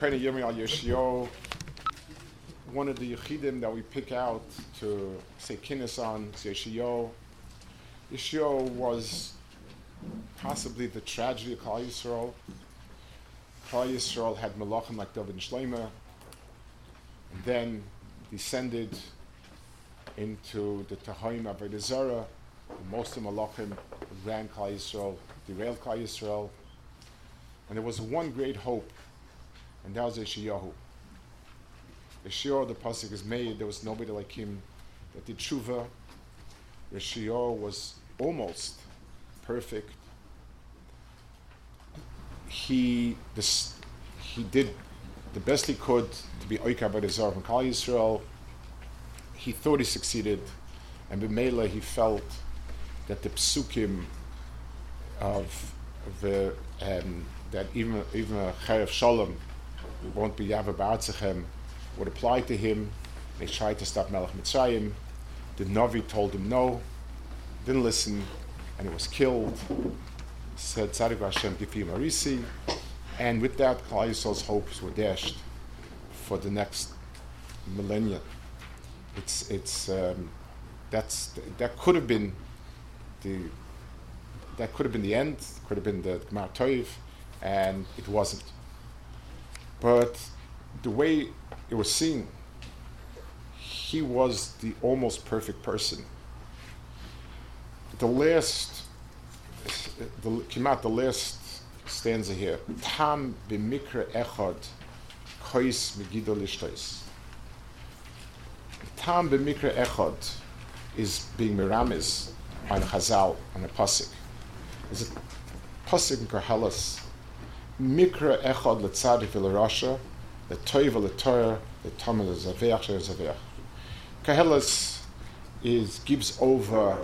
Pena Yomi al Yeshio, one of the Yechidim that we pick out to say kinnis on is Yeshio. Yeshio was possibly the tragedy of Klal Yisrael. Klal Yisrael had Malachim like David and Shlomo, and then descended into the Tahaim Avodah Zarah. Most of Malachim ran Klal Yisrael, derailed Klal Yisrael, and there was one great hope and that was Yoshiyahu. Yoshiyahu, the pasuk is made. There was nobody like him that did tshuva. Yoshiyahu was almost perfect. He this, he did the best he could to be oika by the Zar from Kal Yisrael. He thought he succeeded, and b'meila he felt that the psukim of the um, that even even a Cherev Shalom won't be Yava Ba'atzechem, would apply to him. They tried to stop Melech Mitzrayim. The Navi told him no, didn't listen, and he was killed. Said Tzadik Hashem Gifi Marisi. And with that, Klal Yisrael's hopes were dashed for the next millennia. It's, it's, um, that's, that could have been the, that could have been the end, could have been the Gemar Toiv, and it wasn't. But the way it was seen, he was the almost perfect person. The last, the, came out the last stanza here. Tam b'mikra echad kois megido. Tam b'mikra echad is being miramis on Chazal, on a pasuk. Is a pasuk in Mikra echad letzadik v'lerasha, letoiv v'letorah, letomel zaveach zaveach. Koheles is gives over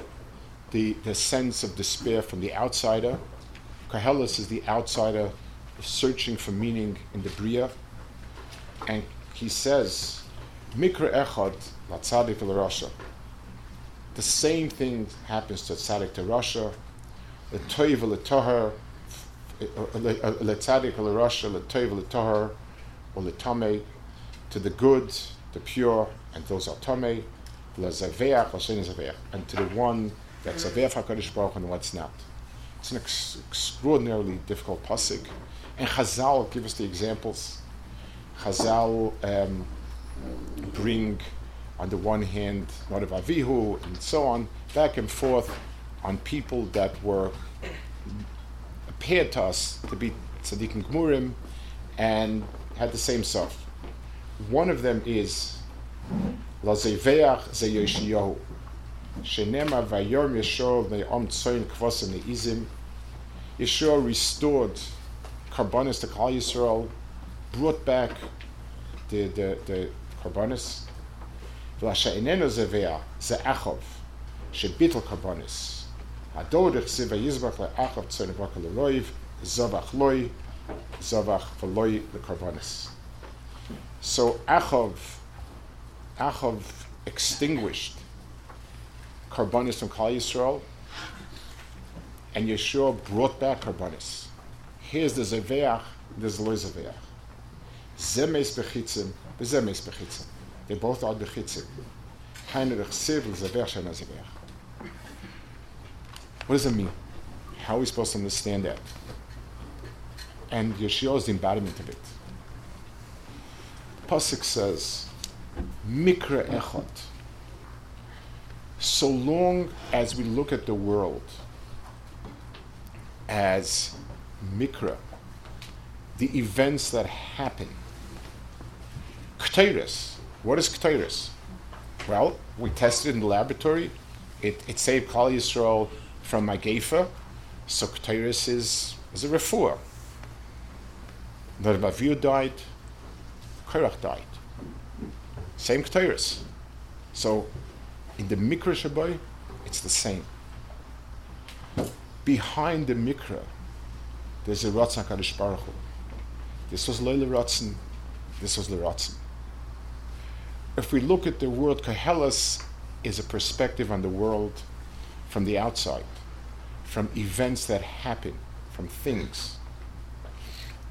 the, the sense of despair from the outsider. Koheles is the outsider searching for meaning in the Bria. And he says, Mikra echad latzadik v'lerasha. The same thing happens to tzadik to Russia. The toiv v'letoher letzadik l'tohar or l'tamei to the good, the pure, and those are tamei l'zaveach l'shen zaveach, and to the one that's zaveach hakadosh baruch and what's not. It's an ex- extraordinarily difficult pasuk, and Chazal give us the examples. Chazal um, bring on the one hand not Nadav Avihu and so on back and forth on people that were appeared to us to be tzaddikim gmurim and had the same stuff. One of them is Lazeveach Zeyoshiyahu. Shenema Vayorm Yeshua Me'om Tzoyin Kvosim Ne'izim. Yeshua restored Karbonis to Klal Yisrael, brought back the, the, the Karbonis. V'lasha Eneno Zeveach Ze'achov Shebitl Karbonis. Zavach loy, zavach. So Achav, Achav extinguished Karbanis from Klal Yisrael, and Yeshua brought back Karbanis. Here's the Zeveach, there's the Loy Zeveach. Zemes bechitzim, bezemes bechitzim. They both are bechitzim. Hainu dechsiv l'zeveach shena zeveach. What does it mean? How are we supposed to understand that? And Yeshua is the embodiment of it. Pasuk says, Mikra echot. So long as we look at the world as mikra, the events that happen. K'tairis. What is k'tairis? Well, we tested in the laboratory. It, it saved Klal Yisrael from Magefa, so Ketairis is, is a refuah. Nadav died, Korach died. Same Ketairis. So in the Mikra Shabbai, it's the same. Behind the Mikra, there's a Ratzon Kadosh Baruch Hu. This was Leila Ratzon, this was Leratzon. If we look at the world, Koheles is a perspective on the world from the outside, from events that happen, from things.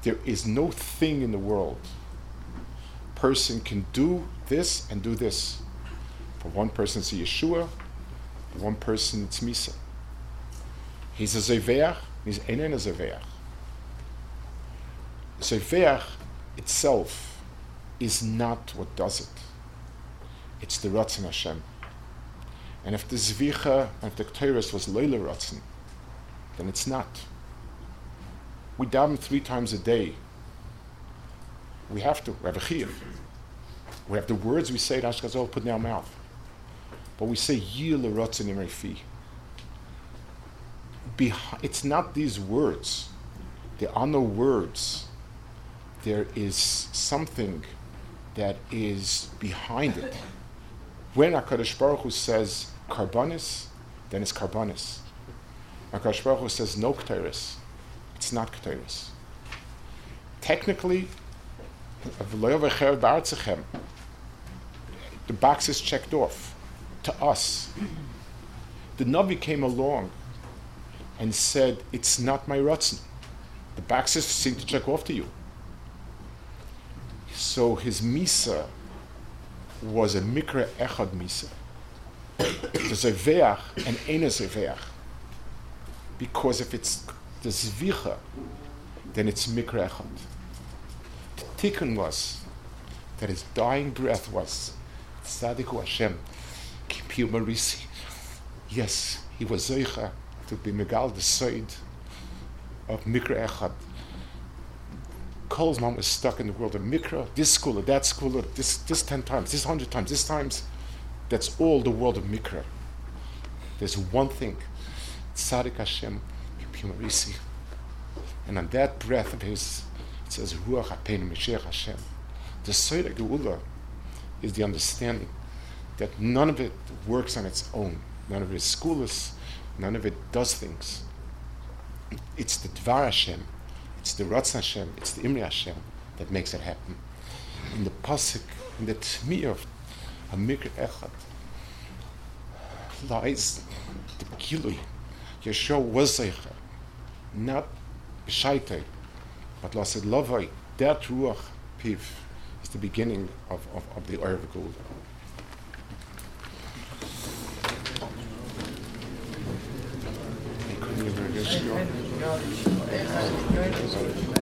There is no thing in the world. Person can do this and do this. For one person, it's Yeshua. For one person, it's Misa. He's a Zeveach. He's Einen a Zeveach. Zeveach itself is not what does it. It's the Ratzon Hashem. And if the Zvicha and the Ktoiris was Leila Ratzon, then it's not. We daven three times a day. We have to. We have a chiyuv. We have the words we say that Ashkazol put in our mouth. But we say Yil Ratzon Imrefi. It's not these words. There are no words. There is something that is behind it. When HaKadosh Baruch Hu says karbonis, then it's karbonis. HaKadosh Baruch Hu says no kteris, it's not kteris. Technically, the box is checked off to us. The Navi came along and said, It's not my Ratzin. The boxes seem to check off to you. So his Misa was a Mikra Echad Misa. The Zeveach and Ena Zeveach. Because if it's the Zvicha, then it's Mikra Echad. The tikkun was that his dying breath was Tzadiku Hashem, Kipiu Marisi. Yes, he was Zeicha to be Megal the side of Mikra Echad. Cole's mom was stuck in the world of Mikra, this school that school, this, this 10 times, this 100 times, this times. That's all the world of Mikra. There's one thing Tzadik Hashem, Pimarisi. And on that breath of his, it says, Ruach HaPein Mashiach Hashem. The Soira Geula is the understanding that none of it works on its own. None of it is schoolless. None of it does things. It's the Dvar Hashem it's the Ratz Hashem, it's the Imri Hashem that makes it happen. In the Pasuk, in the Tmi of Hamikr Echad, lies the Gilui. Yeshua was Zeicha, not Shaitei, but Lasid Lavai. That Ruach Piv is the beginning of, of, of the Erev Gula. couldn't even